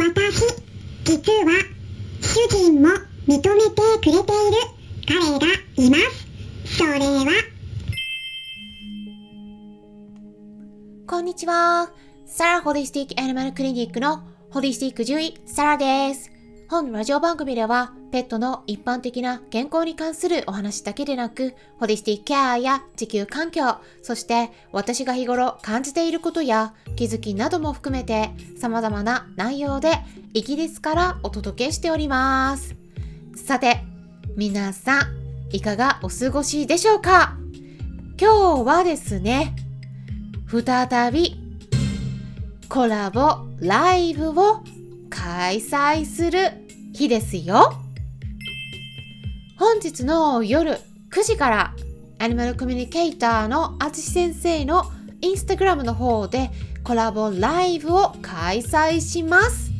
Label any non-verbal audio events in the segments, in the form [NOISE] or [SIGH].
私、実は、主人も認めてくれている彼がいます。それは、こんにちは。サラホリスティックアニマルクリニックのホリスティック獣医、サラです。本ラジオ番組では、ペットの一般的な健康に関するお話だけでなく、ホリスティックケアや地球環境、そして私が日頃感じていることや気づきなども含めて、様々な内容でイギリスからお届けしております。さて、皆さん、いかがお過ごしでしょうか？今日はですね、再びコラボライブを開催する日ですよ本日の夜9時からアニマルコミュニケーターのあつし先生のインスタグラムの方でコラボライブを開催します。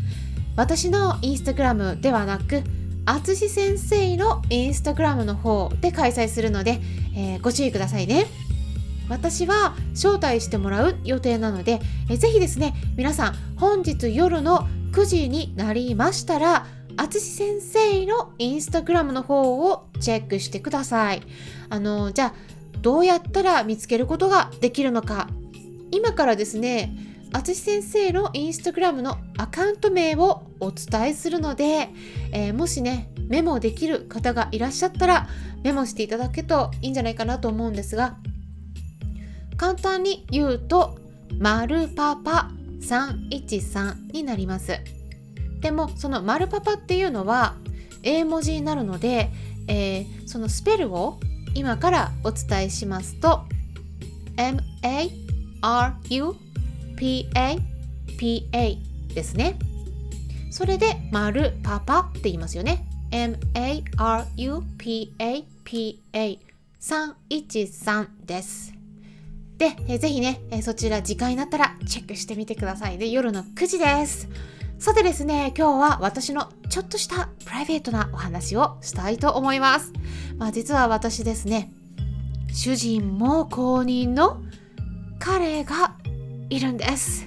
私のインスタグラムではなくあつし先生のインスタグラムの方で開催するので、えーご注意くださいね。私は招待してもらう予定なので、えぜひですね、皆さん本日夜の9時になりましたら、あつし先生のインスタグラムの方をチェックしてください。あの、じゃあ、どうやったら見つけることができるのか。今からですね、あつし先生のインスタグラムのアカウント名をお伝えするので、えーもしね、メモできる方がいらっしゃったら、メモしていただけといいんじゃないかなと思うんですが、簡単に言うと、マルパパ313になります。でも、そのマルパパっていうのは英文字になるので、えーそのスペルを今からお伝えしますと、M-A-R-U-P-A-P-A ですね。それで、マルパパって言いますよね。M-A-R-U-P-A-P-A313 です。で、えーぜひね、えーそちら時間になったらチェックしてみてください。で、夜の9時です。さてですね、今日は私のちょっとしたプライベートなお話をしたいと思います。まあ実は私ですね、主人も公認の彼がいるんです。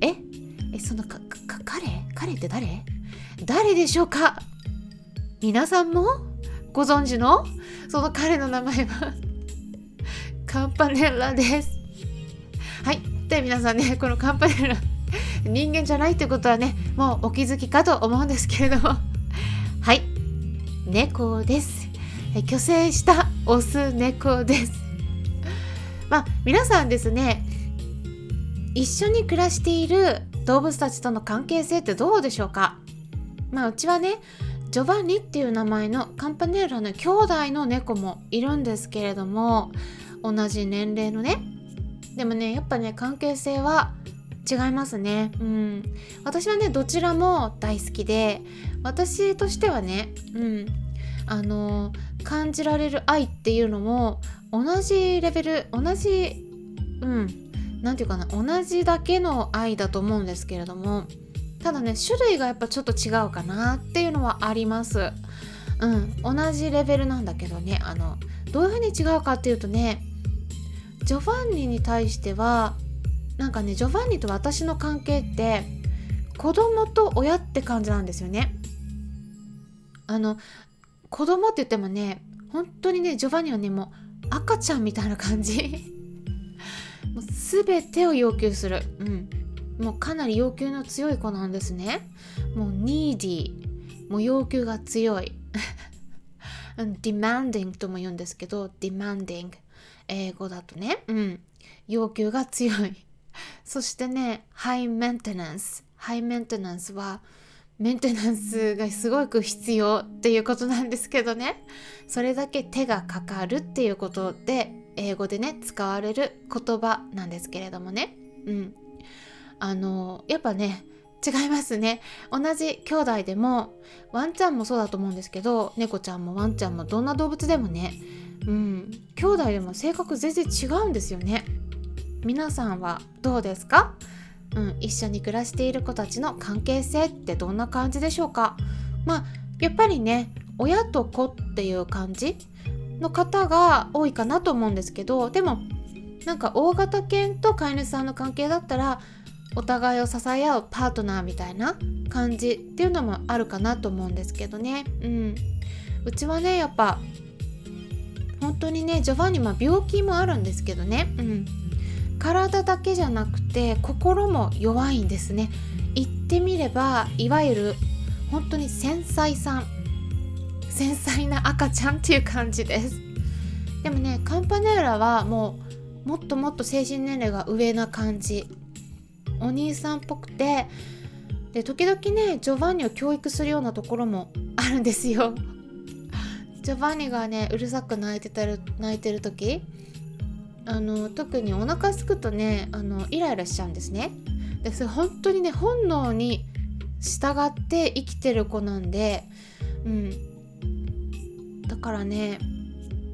え？え、そのか、か、彼？彼って誰？誰でしょうか？皆さんもご存知の？その彼の名前は？カンパネラです。はい。で、皆さんね、このカンパネラ、人間じゃないってことはね、もうお気づきかと思うんですけれども。[LAUGHS] はい。猫です。え虚勢したオス猫です。[LAUGHS] まあ、皆さんですね、一緒に暮らしている動物たちとの関係性ってどうでしょうか？まあ、うちはね、ジョバンニっていう名前のカンパネラの兄弟の猫もいるんですけれども、同じ年齢のねでもねやっぱね関係性は違いますね。うん。私はねどちらも大好きで私としてはねうん。あの感じられる愛っていうのも同じレベル同じうん。なんていうかな同じだけの愛だと思うんですけれどもただね種類がやっぱちょっと違うかなっていうのはあります。うん。同じレベルなんだけどねあのどういうふうに違うかっていうとねジョバンニに対してはなんかねジョバンニと私の関係って子供と親って感じなんですよね。あの子供って言ってもね本当にねジョバンニはねもう赤ちゃんみたいな感じ。[LAUGHS] もう全てを要求する、うん、もうかなり要求の強い子なんですね。もうニーディー。もう要求が強い。[LAUGHS] demanding とも言うんですけど demanding 英語だとね、うん、要求が強い。そしてね high maintenance high maintenance はメンテナンスがすごく必要っていうことなんですけどね。それだけ手がかかるっていうことで英語でね使われる言葉なんですけれどもね。うん。あのやっぱね違いますね。同じ兄弟でもワンちゃんもそうだと思うんですけど猫ちゃんもワンちゃんもどんな動物でもね。うん。兄弟でも性格全然違うんですよね。皆さんはどうですか？うん、一緒に暮らしている子たちの関係性ってどんな感じでしょうか？まあやっぱりね親と子っていう感じの方が多いかなと思うんですけどでもなんか大型犬と飼い主さんの関係だったらお互いを支え合うパートナーみたいな感じっていうのもあるかなと思うんですけどね。うん、うちはねやっぱ本当にねジョバンニ病気もあるんですけどね、うん、体だけじゃなくて心も弱いんですね。言ってみればいわゆる本当に繊細さん。繊細な赤ちゃんっていう感じです。でもねカンパネーラはもうもっともっと精神年齢が上な感じ。お兄さんっぽくて。で時々ねジョバンニを教育するようなところもあるんですよ。ジョバンニがねうるさく泣いてたる泣いてる時。あの特にお腹すくとねあのイライラしちゃうんですね。でそれ本当にね本能に従って生きてる子なんでうん。だからね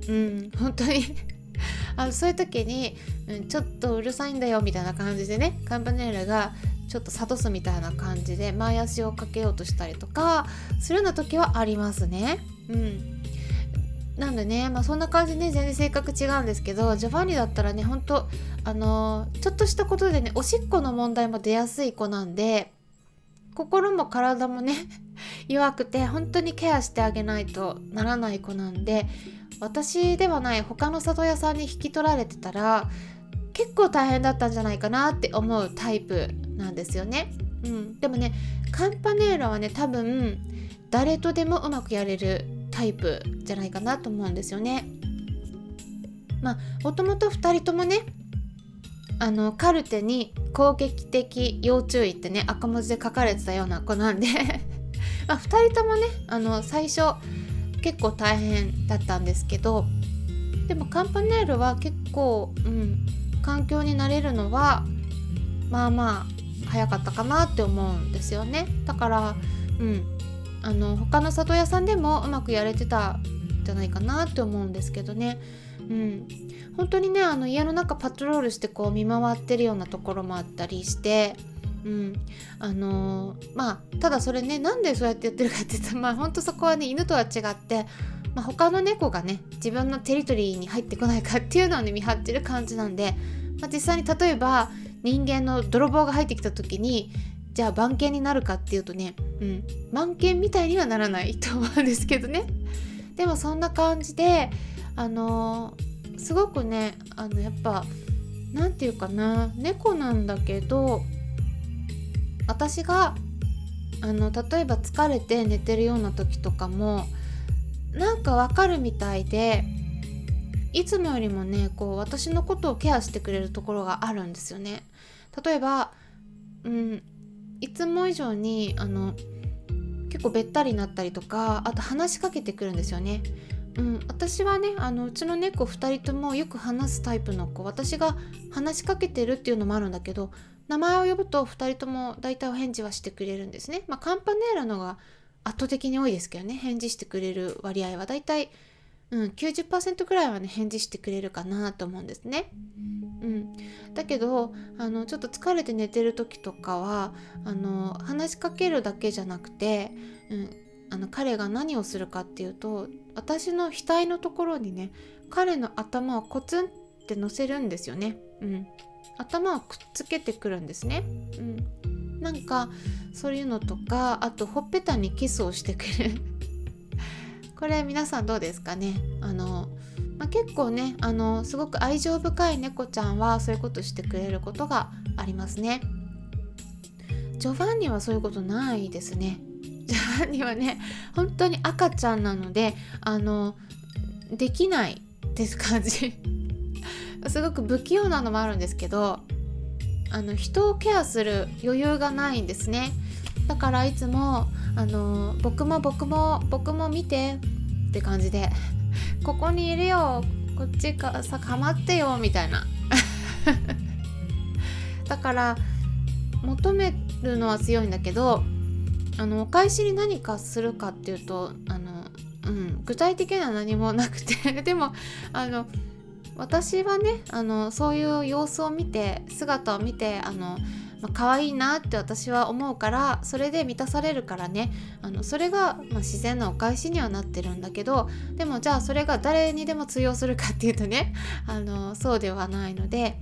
うん本当に。[LAUGHS] あのそういう時に、うん、ちょっとうるさいんだよみたいな感じでねカンパネールがちょっと諭すみたいな感じで前足をかけようとしたりとかするような時はありますね。うん。なんでね、まあ、そんな感じでね全然性格違うんですけどジョバンニだったらねほんとあのー、ちょっとしたことでねおしっこの問題も出やすい子なんで心も体もね [LAUGHS] 弱くて本当にケアしてあげないとならない子なんで私ではない他の里親さんに引き取られてたら結構大変だったんじゃないかなって思うタイプなんですよね。うん、でもねカンパネーラはね多分誰とでもうまくやれるタイプじゃないかなと思うんですよね。まあもともと2人ともねあのカルテに攻撃的要注意ってね赤文字で書かれてたような子なんで [LAUGHS] まあ、2人ともねあの最初結構大変だったんですけどでもカンパネールは結構、うん、環境になれるのはまあまあ早かったかなって思うんですよねだからうんあの他の里親さんでもうまくやれてたんじゃないかなって思うんですけどね。うん。本当にねあの家の中パトロールしてこう見回ってるようなところもあったりして。うん。あのー、まあただそれねなんでそうやってやってるかって言ったらまあほんとそこはね犬とは違って、まあ、他の猫がね自分のテリトリーに入ってこないかっていうのをね見張ってる感じなんで、まあ、実際に例えば人間の泥棒が入ってきた時にじゃあ番犬になるかっていうとね、うん、番犬みたいにはならないと思うんですけどね [LAUGHS] でもそんな感じであのー、すごくねあのやっぱ何て言うかな猫なんだけど私があの例えば疲れて寝てるような時とかもなんかわかるみたいでいつもよりもねこう私のことをケアしてくれるところがあるんですよね。例えば、うん、いつも以上にあの結構べったりになったりとかあと話しかけてくるんですよね。うん、私はねあのうちの猫2人ともよく話すタイプの子私が話しかけてるっていうのもあるんだけど名前を呼ぶと2人とも大体お返事はしてくれるんですね。まあ、カンパネーラのが圧倒的に多いですけどね返事してくれる割合は大体、うん、90%くらいはね返事してくれるかなと思うんですね。うん、だけどあのちょっと疲れて寝てる時とかはあの話しかけるだけじゃなくて、うん、あの彼が何をするかっていうと私の額のところにね彼の頭をコツンって乗せるんですよね。うん、頭をくっつけてくるんですね。うん、なんかそういうのとかあとほっぺたにキスをしてくるこれ皆さんどうですかね？あの、まあ、結構ねあのすごく愛情深い猫ちゃんはそういうことしてくれることがありますね。ジョバンニはそういうことないですね。[LAUGHS] ジョバンニはね本当に赤ちゃんなのであのできないです感じ [LAUGHS] すごく不器用なのもあるんですけどあの人をケアする余裕がないんですねだからいつもあの僕も僕も僕も見てって感じで。[LAUGHS] ここにいるよ。こっちかさかまってよ。みたいな。[LAUGHS] だから求めるのは強いんだけどあのお返しに何かするかっていうとあの、うん、具体的には何もなくて。[LAUGHS] でもあの私はねあのそういう様子を見て姿を見てあの、まあ、可愛いなって私は思うからそれで満たされるからね。あのそれが、まあ、自然なお返しにはなってるんだけどでもじゃあそれが誰にでも通用するかっていうとね [LAUGHS] あのそうではないので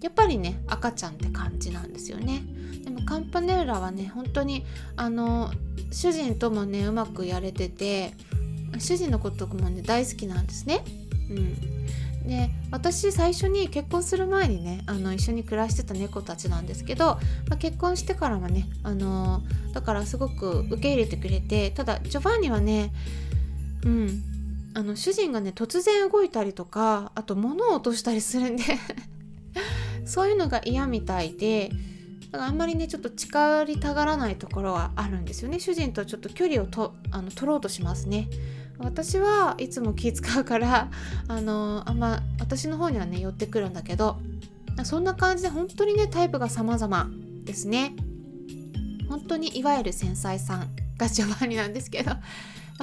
やっぱりね赤ちゃんって感じなんですよね。でもカンパネーラはね本当にあの主人ともねうまくやれてて主人のこともね大好きなんですね。うん。で私最初に結婚する前にねあの一緒に暮らしてた猫たちなんですけど、まあ、結婚してからはねあのだからすごく受け入れてくれてただジョバンニはねうんあの主人がね突然動いたりとかあと物を落としたりするんで [LAUGHS] そういうのが嫌みたいでだからあんまりねちょっと近寄りたがらないところはあるんですよね。主人とちょっと距離をとあの取ろうとしますね。私はいつも気使うからあのあんま私の方にはね寄ってくるんだけどそんな感じで本当にねタイプが様々ですね。本当にいわゆる繊細さんがジョバンニなんですけど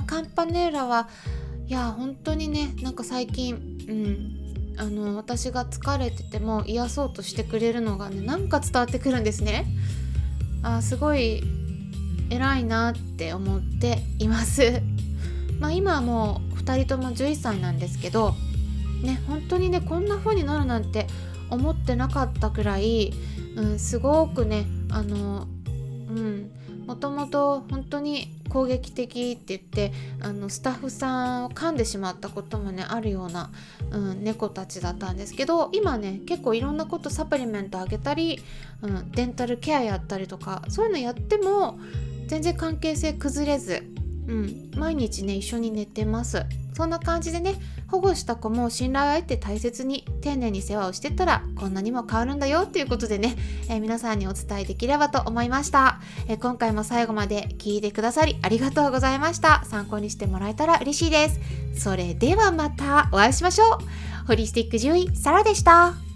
カンパネーラはいや本当にねなんか最近うんあの私が疲れてても癒そうとしてくれるのがねなんか伝わってくるんですね。あすごい偉いなって思っています。まあ、今はもう2人とも11歳なんですけどね本当にねこんな風になるなんて思ってなかったくらい、うん、すごくねあのうんもともと本当に攻撃的って言ってあのスタッフさんを噛んでしまったこともねあるような、うん、猫たちだったんですけど今ね結構いろんなことサプリメントあげたり、うん、デンタルケアやったりとかそういうのやっても全然関係性崩れずうん、毎日ね一緒に寝てます。そんな感じでね保護した子も信頼を得て大切に丁寧に世話をしてたらこんなにも変わるんだよっていうことでね、えー、皆さんにお伝えできればと思いました、えー、今回も最後まで聞いてくださりありがとうございました。参考にしてもらえたら嬉しいです。それではまたお会いしましょう。ホリスティック獣医サラでした。